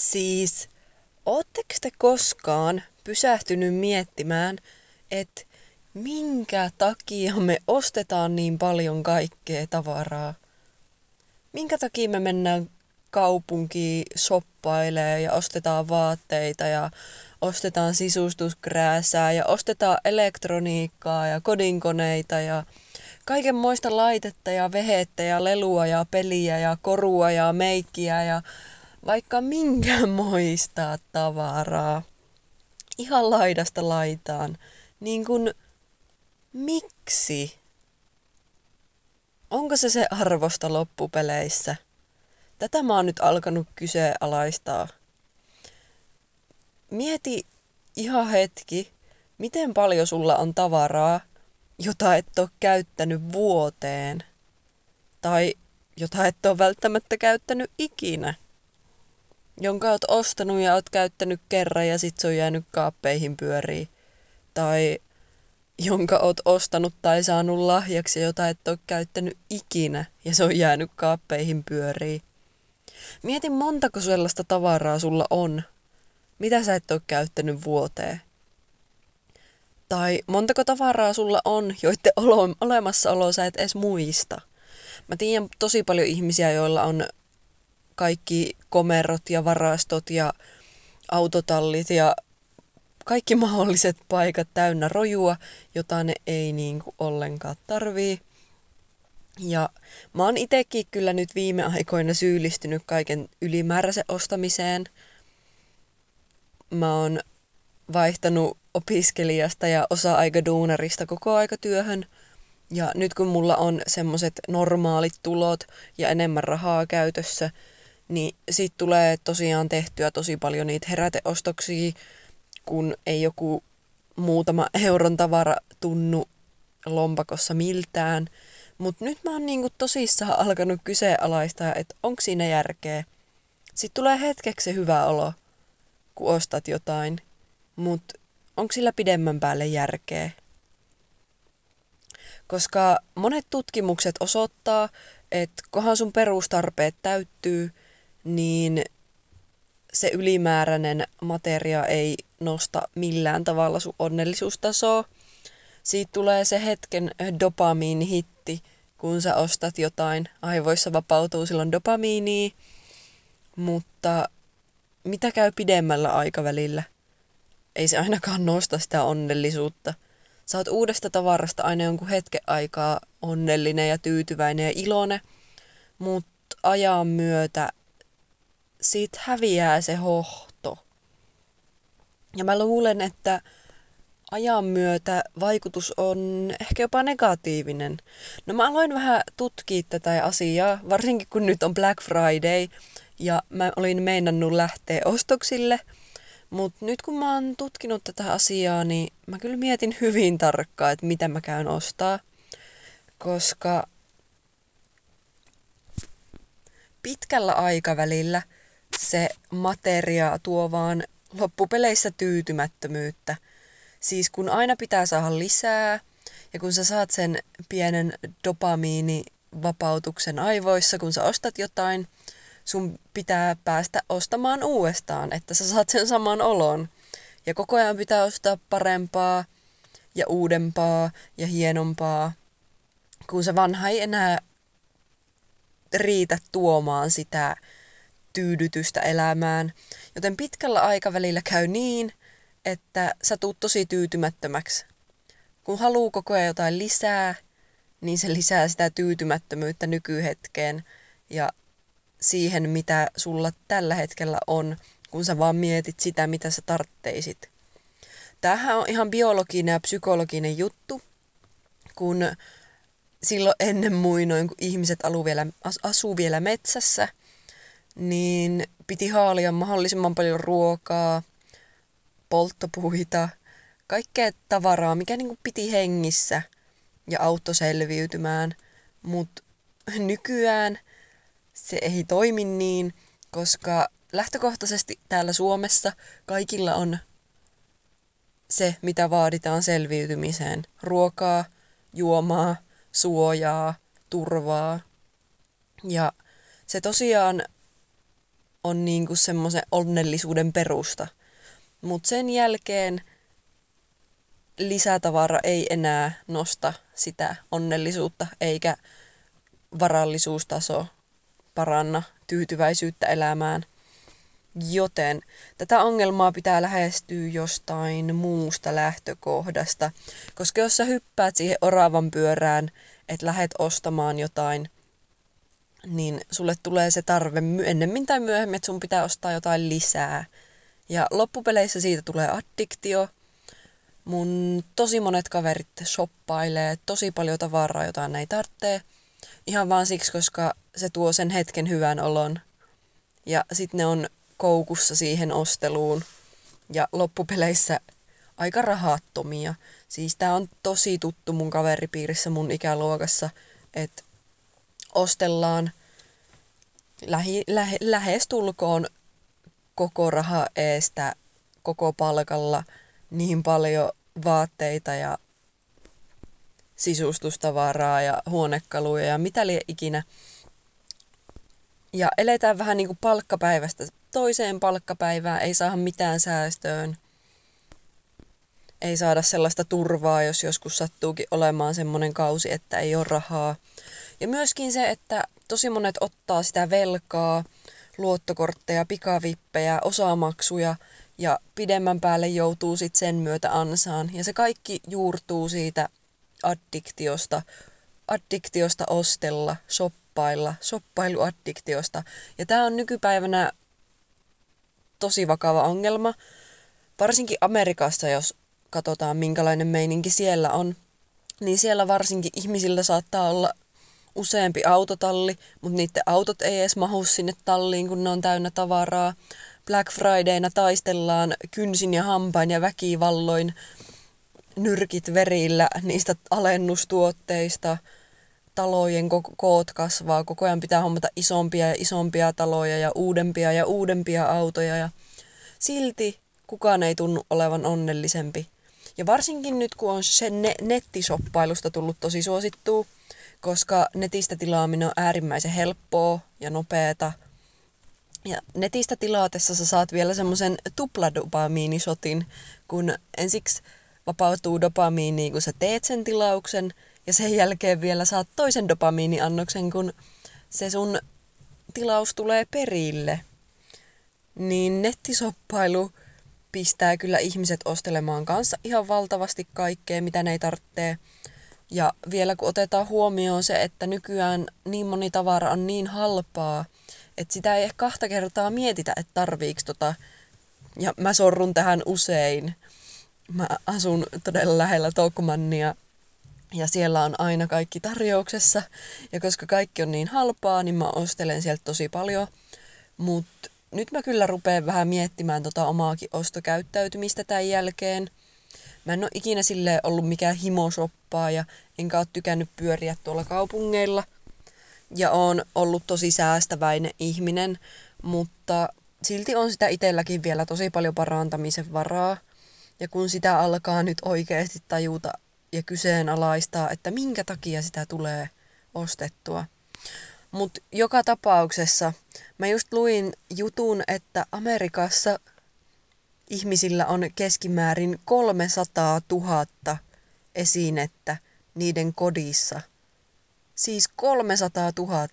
Siis, ootteko te koskaan pysähtynyt miettimään, että minkä takia me ostetaan niin paljon kaikkea tavaraa? Minkä takia me mennään kaupunkiin soppailee ja ostetaan vaatteita ja ostetaan sisustuskrääsää ja ostetaan elektroniikkaa ja kodinkoneita ja kaikenmoista laitetta ja vehettä ja lelua ja peliä ja korua ja meikkiä ja vaikka minkä moista tavaraa. Ihan laidasta laitaan. Niin kun, miksi? Onko se se arvosta loppupeleissä? Tätä mä oon nyt alkanut kyseenalaistaa. Mieti ihan hetki, miten paljon sulla on tavaraa, jota et ole käyttänyt vuoteen. Tai jota et ole välttämättä käyttänyt ikinä. Jonka oot ostanut ja oot käyttänyt kerran ja sit se on jäänyt kaappeihin pyöriin. Tai jonka oot ostanut tai saanut lahjaksi, jota et ole käyttänyt ikinä ja se on jäänyt kaappeihin pyöriin. Mieti montako sellaista tavaraa sulla on, mitä sä et ole käyttänyt vuoteen. Tai montako tavaraa sulla on, joiden olo- olemassaolo sä et edes muista. Mä tiedän tosi paljon ihmisiä, joilla on kaikki komerot ja varastot ja autotallit ja kaikki mahdolliset paikat täynnä rojua, jota ne ei niinku ollenkaan tarvii. Ja mä oon itekin kyllä nyt viime aikoina syyllistynyt kaiken ylimääräisen ostamiseen. Mä oon vaihtanut opiskelijasta ja osa-aikaduunarista koko aikatyöhön. Ja nyt kun mulla on semmoset normaalit tulot ja enemmän rahaa käytössä, niin sit tulee tosiaan tehtyä tosi paljon niitä heräteostoksia, kun ei joku muutama euron tavara tunnu lompakossa miltään – mutta nyt mä oon niinku tosissaan alkanut kyseenalaistaa, että onko siinä järkeä. Sitten tulee hetkeksi se hyvä olo, kun ostat jotain, mutta onko sillä pidemmän päälle järkeä? Koska monet tutkimukset osoittaa, että kohan sun perustarpeet täyttyy, niin se ylimääräinen materia ei nosta millään tavalla sun onnellisuustasoa. Siitä tulee se hetken dopamiinihitti, kun sä ostat jotain, aivoissa vapautuu silloin dopamiinia, mutta mitä käy pidemmällä aikavälillä? Ei se ainakaan nosta sitä onnellisuutta. Sä oot uudesta tavarasta aina jonkun hetken aikaa onnellinen ja tyytyväinen ja iloinen, mutta ajan myötä siitä häviää se hohto. Ja mä luulen, että ajan myötä vaikutus on ehkä jopa negatiivinen. No mä aloin vähän tutkia tätä asiaa, varsinkin kun nyt on Black Friday ja mä olin meinannut lähteä ostoksille. Mutta nyt kun mä oon tutkinut tätä asiaa, niin mä kyllä mietin hyvin tarkkaan, että mitä mä käyn ostaa. Koska pitkällä aikavälillä se materia tuo vaan loppupeleissä tyytymättömyyttä – Siis kun aina pitää saada lisää ja kun sä saat sen pienen dopamiinivapautuksen aivoissa, kun sä ostat jotain, sun pitää päästä ostamaan uudestaan, että sä saat sen saman olon. Ja koko ajan pitää ostaa parempaa ja uudempaa ja hienompaa, kun se vanha ei enää riitä tuomaan sitä tyydytystä elämään. Joten pitkällä aikavälillä käy niin, että sä tuut tosi tyytymättömäksi. Kun haluu koko ajan jotain lisää, niin se lisää sitä tyytymättömyyttä nykyhetkeen ja siihen, mitä sulla tällä hetkellä on, kun sä vaan mietit sitä, mitä sä tartteisit. Tämähän on ihan biologinen ja psykologinen juttu, kun silloin ennen muinoin, kun ihmiset asuu vielä, asuu vielä metsässä, niin piti haalia mahdollisimman paljon ruokaa, polttopuita, kaikkea tavaraa, mikä niin kuin piti hengissä ja auto selviytymään. Mutta nykyään se ei toimi niin, koska lähtökohtaisesti täällä Suomessa kaikilla on se, mitä vaaditaan selviytymiseen. Ruokaa, juomaa, suojaa, turvaa. Ja se tosiaan on niinku semmoisen onnellisuuden perusta. Mutta sen jälkeen lisätavara ei enää nosta sitä onnellisuutta eikä varallisuustaso paranna tyytyväisyyttä elämään. Joten tätä ongelmaa pitää lähestyä jostain muusta lähtökohdasta, koska jos sä hyppäät siihen oravan pyörään, että lähet ostamaan jotain, niin sulle tulee se tarve ennemmin tai myöhemmin, että sun pitää ostaa jotain lisää. Ja loppupeleissä siitä tulee addiktio. Mun tosi monet kaverit shoppailee tosi paljon tavaraa, jota ne ei tarvitse. Ihan vaan siksi, koska se tuo sen hetken hyvän olon. Ja sitten ne on koukussa siihen osteluun. Ja loppupeleissä aika rahattomia. Siis tää on tosi tuttu mun kaveripiirissä mun ikäluokassa, että ostellaan lähi, lähe, lähestulkoon koko raha eestä koko palkalla niin paljon vaatteita ja sisustustavaraa ja huonekaluja ja mitä lie ikinä. Ja eletään vähän niin kuin palkkapäivästä toiseen palkkapäivään, ei saa mitään säästöön. Ei saada sellaista turvaa, jos joskus sattuukin olemaan semmoinen kausi, että ei ole rahaa. Ja myöskin se, että tosi monet ottaa sitä velkaa, luottokortteja, pikavippejä, osamaksuja ja pidemmän päälle joutuu sitten sen myötä ansaan. Ja se kaikki juurtuu siitä addiktiosta, addiktiosta ostella, shoppailla, shoppailuaddiktiosta. Ja tämä on nykypäivänä tosi vakava ongelma, varsinkin Amerikassa, jos katsotaan minkälainen meininki siellä on, niin siellä varsinkin ihmisillä saattaa olla useampi autotalli, mutta niiden autot ei edes mahu sinne talliin, kun ne on täynnä tavaraa. Black Fridayna taistellaan kynsin ja hampain ja väkivalloin nyrkit verillä niistä alennustuotteista. Talojen koot kasvaa, koko ajan pitää hommata isompia ja isompia taloja ja uudempia ja uudempia autoja ja silti kukaan ei tunnu olevan onnellisempi. Ja varsinkin nyt, kun on se ne- nettisoppailusta tullut tosi suosittua, koska netistä tilaaminen on äärimmäisen helppoa ja nopeata. Ja netistä tilaatessa sä saat vielä semmoisen tupladopamiinisotin, kun ensiksi vapautuu dopamiini, kun sä teet sen tilauksen, ja sen jälkeen vielä saat toisen dopamiiniannoksen, kun se sun tilaus tulee perille. Niin nettisoppailu pistää kyllä ihmiset ostelemaan kanssa ihan valtavasti kaikkea, mitä ne ei tarvitse. Ja vielä kun otetaan huomioon se, että nykyään niin moni tavara on niin halpaa, että sitä ei kahta kertaa mietitä, että tarviiko tota. Ja mä sorrun tähän usein. Mä asun todella lähellä Tokmannia ja siellä on aina kaikki tarjouksessa. Ja koska kaikki on niin halpaa, niin mä ostelen sieltä tosi paljon. Mutta nyt mä kyllä rupean vähän miettimään tota omaakin ostokäyttäytymistä tämän jälkeen. Mä en ole ikinä sille ollut mikään himosoppaa ja enkä ole tykännyt pyöriä tuolla kaupungeilla. Ja on ollut tosi säästäväinen ihminen, mutta silti on sitä itselläkin vielä tosi paljon parantamisen varaa. Ja kun sitä alkaa nyt oikeasti tajuta ja kyseenalaistaa, että minkä takia sitä tulee ostettua. Mutta joka tapauksessa mä just luin jutun, että Amerikassa ihmisillä on keskimäärin 300 000 esinettä niiden kodissa. Siis 300 000.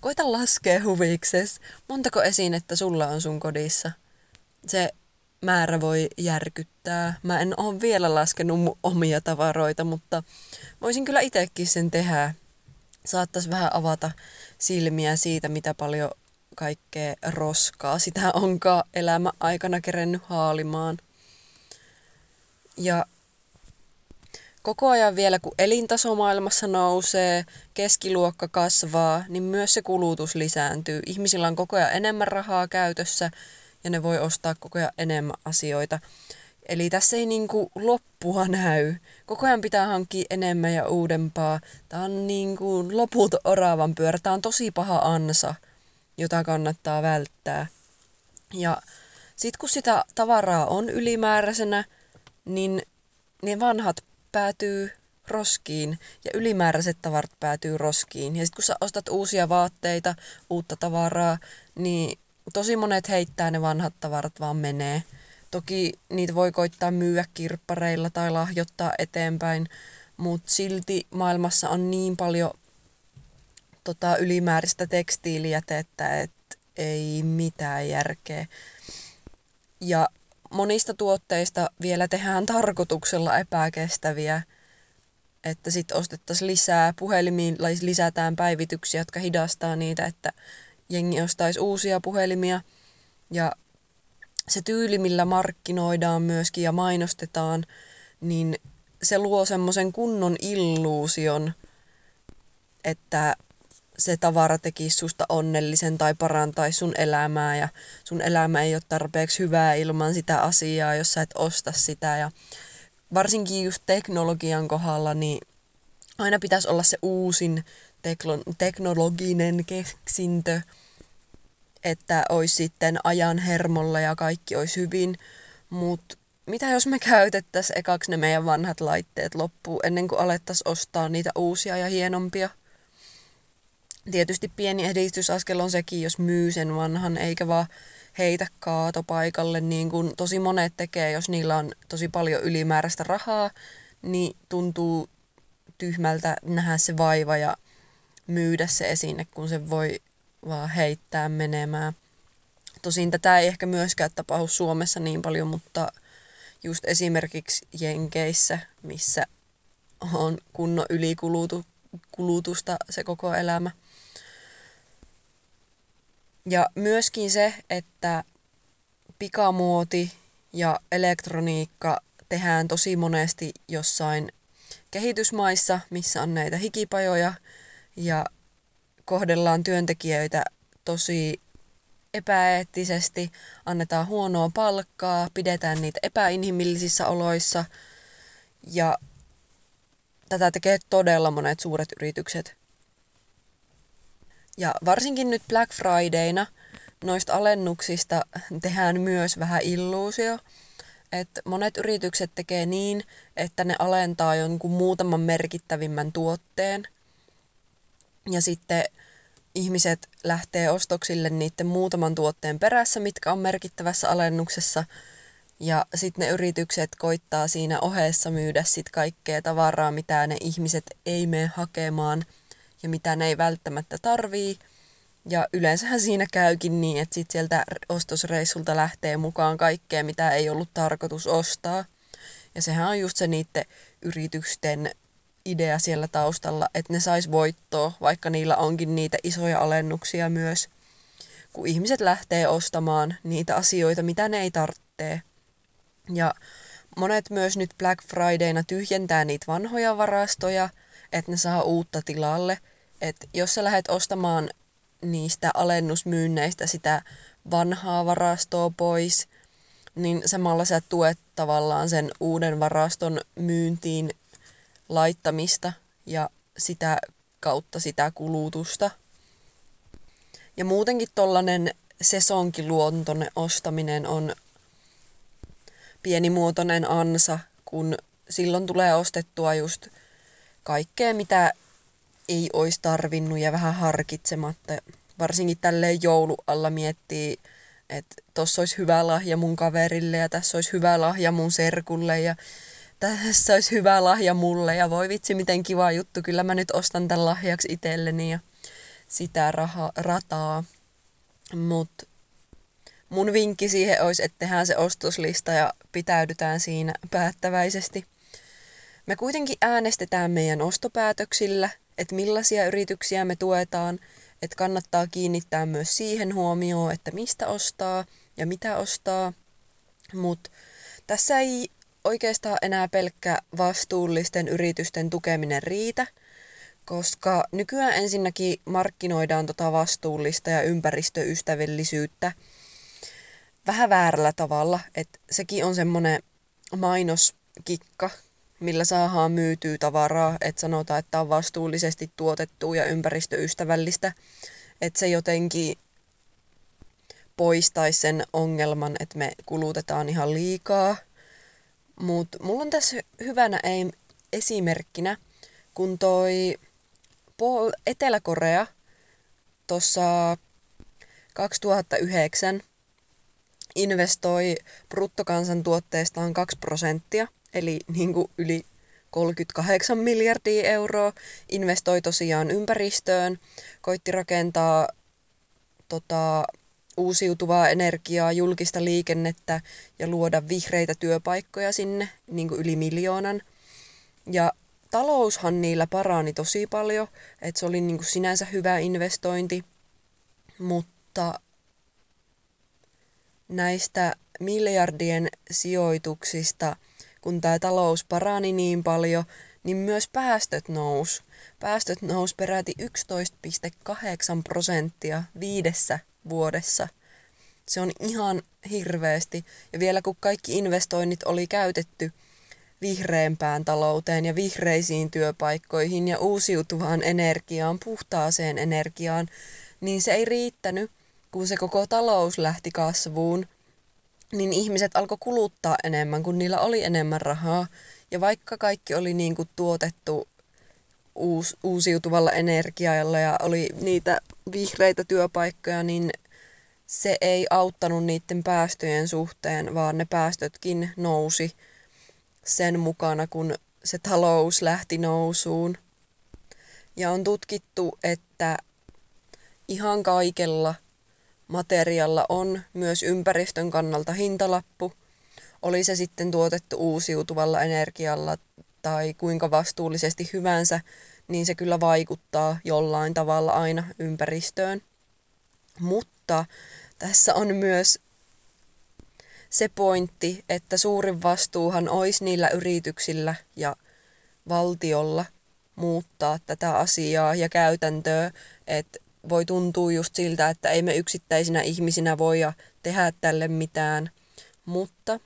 Koita laskea huvikses, montako esinettä sulla on sun kodissa. Se määrä voi järkyttää. Mä en ole vielä laskenut mun omia tavaroita, mutta voisin kyllä itsekin sen tehdä. Saattaisi vähän avata silmiä siitä, mitä paljon kaikkea roskaa sitä onkaan elämä aikana kerennyt haalimaan. Ja koko ajan vielä kun elintaso maailmassa nousee, keskiluokka kasvaa, niin myös se kulutus lisääntyy. Ihmisillä on koko ajan enemmän rahaa käytössä ja ne voi ostaa koko ajan enemmän asioita. Eli tässä ei niinku loppua näy. Koko ajan pitää hankkia enemmän ja uudempaa. Tämä on niinku lopulta oravan pyörä. Tämä on tosi paha ansa jota kannattaa välttää. Ja sitten kun sitä tavaraa on ylimääräisenä, niin ne vanhat päätyy roskiin ja ylimääräiset tavarat päätyy roskiin. Ja sitten kun sä ostat uusia vaatteita, uutta tavaraa, niin tosi monet heittää ne vanhat tavarat vaan menee. Toki niitä voi koittaa myyä kirppareilla tai lahjoittaa eteenpäin, mutta silti maailmassa on niin paljon tota, ylimääräistä tekstiilijätettä, että ei mitään järkeä. Ja monista tuotteista vielä tehdään tarkoituksella epäkestäviä, että sitten ostettaisiin lisää puhelimiin, lisätään päivityksiä, jotka hidastaa niitä, että jengi ostaisi uusia puhelimia. Ja se tyyli, millä markkinoidaan myöskin ja mainostetaan, niin se luo semmoisen kunnon illuusion, että se tavara tekisi susta onnellisen tai parantaisi sun elämää ja sun elämä ei ole tarpeeksi hyvää ilman sitä asiaa, jos sä et osta sitä. Ja varsinkin just teknologian kohdalla, niin aina pitäisi olla se uusin teknologinen keksintö, että olisi sitten ajan hermolla ja kaikki olisi hyvin. Mutta mitä jos me käytettäisiin ekaksi ne meidän vanhat laitteet loppuun ennen kuin alettaisiin ostaa niitä uusia ja hienompia? Tietysti pieni edistysaskel on sekin, jos myy sen vanhan, eikä vaan heitä kaatopaikalle, niin kuin tosi monet tekee, jos niillä on tosi paljon ylimääräistä rahaa, niin tuntuu tyhmältä nähdä se vaiva ja myydä se esine, kun se voi vaan heittää menemään. Tosin tätä ei ehkä myöskään tapahdu Suomessa niin paljon, mutta just esimerkiksi Jenkeissä, missä on kunnon ylikulutusta se koko elämä. Ja myöskin se, että pikamuoti ja elektroniikka tehdään tosi monesti jossain kehitysmaissa, missä on näitä hikipajoja ja kohdellaan työntekijöitä tosi epäeettisesti, annetaan huonoa palkkaa, pidetään niitä epäinhimillisissä oloissa ja tätä tekee todella monet suuret yritykset. Ja varsinkin nyt Black Fridayna noista alennuksista tehdään myös vähän illuusio. Että monet yritykset tekee niin, että ne alentaa jonkun muutaman merkittävimmän tuotteen. Ja sitten ihmiset lähtee ostoksille niiden muutaman tuotteen perässä, mitkä on merkittävässä alennuksessa. Ja sitten ne yritykset koittaa siinä ohessa myydä sit kaikkea tavaraa, mitä ne ihmiset ei mene hakemaan – ja mitä ne ei välttämättä tarvii. Ja yleensähän siinä käykin niin, että sit sieltä ostosreissulta lähtee mukaan kaikkea, mitä ei ollut tarkoitus ostaa. Ja sehän on just se niiden yritysten idea siellä taustalla, että ne sais voittoa, vaikka niillä onkin niitä isoja alennuksia myös. Kun ihmiset lähtee ostamaan niitä asioita, mitä ne ei tarvitse. Ja monet myös nyt Black Fridayna tyhjentää niitä vanhoja varastoja, että ne saa uutta tilalle – että jos sä lähdet ostamaan niistä alennusmyynneistä sitä vanhaa varastoa pois, niin samalla sä tuet tavallaan sen uuden varaston myyntiin laittamista ja sitä kautta sitä kulutusta. Ja muutenkin tollanen sesonkiluontoinen ostaminen on pienimuotoinen ansa, kun silloin tulee ostettua just kaikkea, mitä ei olisi tarvinnut ja vähän harkitsematta. Varsinkin tälleen joulualla miettii, että tossa olisi hyvä lahja mun kaverille ja tässä olisi hyvä lahja mun serkulle ja tässä olisi hyvä lahja mulle ja voi vitsi miten kiva juttu, kyllä mä nyt ostan tämän lahjaksi itselleni ja sitä raha, rataa. Mutta mun vinkki siihen olisi, että tehdään se ostoslista ja pitäydytään siinä päättäväisesti. Me kuitenkin äänestetään meidän ostopäätöksillä – että millaisia yrityksiä me tuetaan, että kannattaa kiinnittää myös siihen huomioon, että mistä ostaa ja mitä ostaa. Mutta tässä ei oikeastaan enää pelkkä vastuullisten yritysten tukeminen riitä, koska nykyään ensinnäkin markkinoidaan tota vastuullista ja ympäristöystävällisyyttä vähän väärällä tavalla, että sekin on semmoinen mainoskikka, millä saadaan myytyä tavaraa, että sanotaan, että on vastuullisesti tuotettu ja ympäristöystävällistä, että se jotenkin poistaisi sen ongelman, että me kulutetaan ihan liikaa. Mutta mulla on tässä hyvänä esimerkkinä, kun toi Etelä-Korea tuossa 2009 investoi bruttokansantuotteestaan 2 prosenttia, eli niin kuin yli 38 miljardia euroa, investoi tosiaan ympäristöön, koitti rakentaa tota, uusiutuvaa energiaa, julkista liikennettä ja luoda vihreitä työpaikkoja sinne, niin kuin yli miljoonan. Ja taloushan niillä parani tosi paljon, että se oli niin kuin sinänsä hyvä investointi, mutta näistä miljardien sijoituksista, kun tämä talous parani niin paljon, niin myös päästöt nous. Päästöt nous peräti 11,8 prosenttia viidessä vuodessa. Se on ihan hirveästi. Ja vielä kun kaikki investoinnit oli käytetty vihreämpään talouteen ja vihreisiin työpaikkoihin ja uusiutuvaan energiaan, puhtaaseen energiaan, niin se ei riittänyt, kun se koko talous lähti kasvuun, niin ihmiset alkoi kuluttaa enemmän, kun niillä oli enemmän rahaa. Ja vaikka kaikki oli niin kuin tuotettu uus, uusiutuvalla energialla ja oli niitä vihreitä työpaikkoja, niin se ei auttanut niiden päästöjen suhteen, vaan ne päästötkin nousi sen mukana, kun se talous lähti nousuun. Ja on tutkittu, että ihan kaikella materialla on myös ympäristön kannalta hintalappu. Oli se sitten tuotettu uusiutuvalla energialla tai kuinka vastuullisesti hyvänsä, niin se kyllä vaikuttaa jollain tavalla aina ympäristöön. Mutta tässä on myös se pointti, että suurin vastuuhan olisi niillä yrityksillä ja valtiolla muuttaa tätä asiaa ja käytäntöä, että voi tuntua just siltä, että ei me yksittäisinä ihmisinä voida tehdä tälle mitään, mutta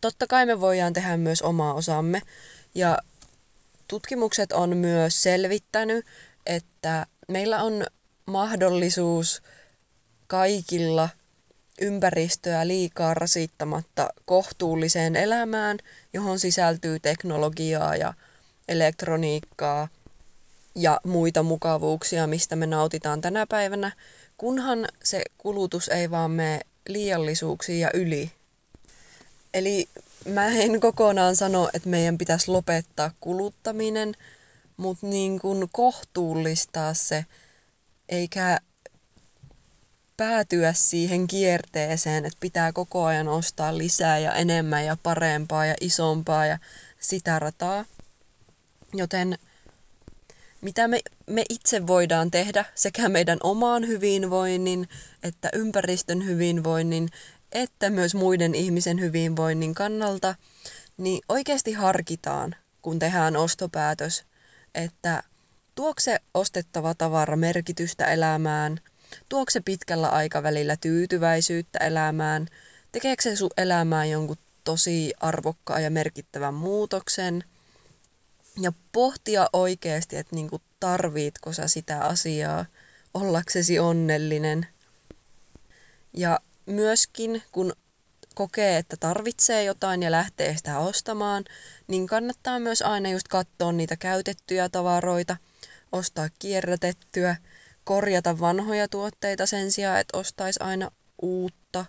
totta kai me voidaan tehdä myös omaa osamme. Ja tutkimukset on myös selvittänyt, että meillä on mahdollisuus kaikilla ympäristöä liikaa rasittamatta kohtuulliseen elämään, johon sisältyy teknologiaa ja elektroniikkaa ja muita mukavuuksia, mistä me nautitaan tänä päivänä, kunhan se kulutus ei vaan mene liiallisuuksiin ja yli. Eli mä en kokonaan sano, että meidän pitäisi lopettaa kuluttaminen, mutta niin kuin kohtuullistaa se, eikä päätyä siihen kierteeseen, että pitää koko ajan ostaa lisää ja enemmän ja parempaa ja isompaa ja sitä rataa. Joten mitä me, me itse voidaan tehdä sekä meidän omaan hyvinvoinnin että ympäristön hyvinvoinnin että myös muiden ihmisen hyvinvoinnin kannalta, niin oikeasti harkitaan, kun tehdään ostopäätös, että tuokse se ostettava tavara merkitystä elämään, tuokse se pitkällä aikavälillä tyytyväisyyttä elämään, tekeekö se sun elämään jonkun tosi arvokkaan ja merkittävän muutoksen, ja pohtia oikeasti, että niinku tarviitko sä sitä asiaa ollaksesi onnellinen. Ja myöskin kun kokee, että tarvitsee jotain ja lähtee sitä ostamaan, niin kannattaa myös aina just katsoa niitä käytettyjä tavaroita, ostaa kierrätettyä, korjata vanhoja tuotteita sen sijaan, että ostaisi aina uutta.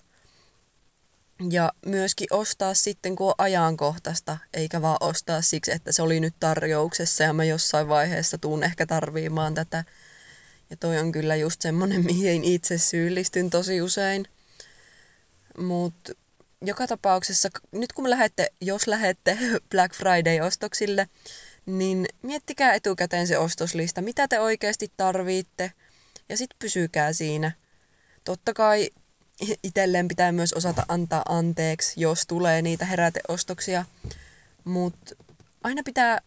Ja myöskin ostaa sitten, kun on ajankohtaista, eikä vaan ostaa siksi, että se oli nyt tarjouksessa ja mä jossain vaiheessa tuun ehkä tarviimaan tätä. Ja toi on kyllä just semmonen, mihin itse syyllistyn tosi usein. Mutta joka tapauksessa, nyt kun lähette, jos lähette Black Friday-ostoksille, niin miettikää etukäteen se ostoslista, mitä te oikeasti tarvitte, ja sitten pysykää siinä. Totta kai itselleen pitää myös osata antaa anteeksi, jos tulee niitä heräteostoksia, mutta aina pitää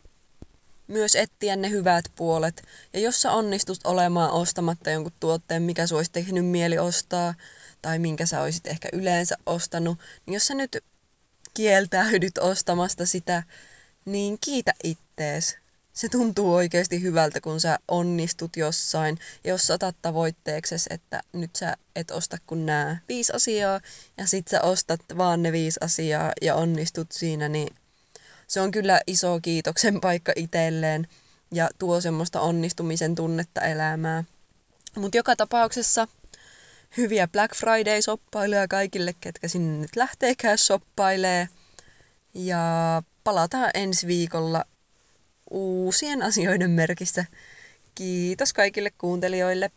myös etsiä ne hyvät puolet. Ja jos sä onnistut olemaan ostamatta jonkun tuotteen, mikä sua olisi tehnyt mieli ostaa, tai minkä sä olisit ehkä yleensä ostanut, niin jos sä nyt kieltäydyt ostamasta sitä, niin kiitä ittees. Se tuntuu oikeasti hyvältä, kun sä onnistut jossain. Ja jos otat tavoitteeksi, että nyt sä et osta kuin nämä viisi asiaa, ja sit sä ostat vaan ne viisi asiaa ja onnistut siinä, niin se on kyllä iso kiitoksen paikka itselleen ja tuo semmoista onnistumisen tunnetta elämää. Mutta joka tapauksessa hyviä Black Friday-soppailuja kaikille, ketkä sinne nyt lähteekään soppailee. Ja palataan ensi viikolla uusien asioiden merkissä. Kiitos kaikille kuuntelijoille.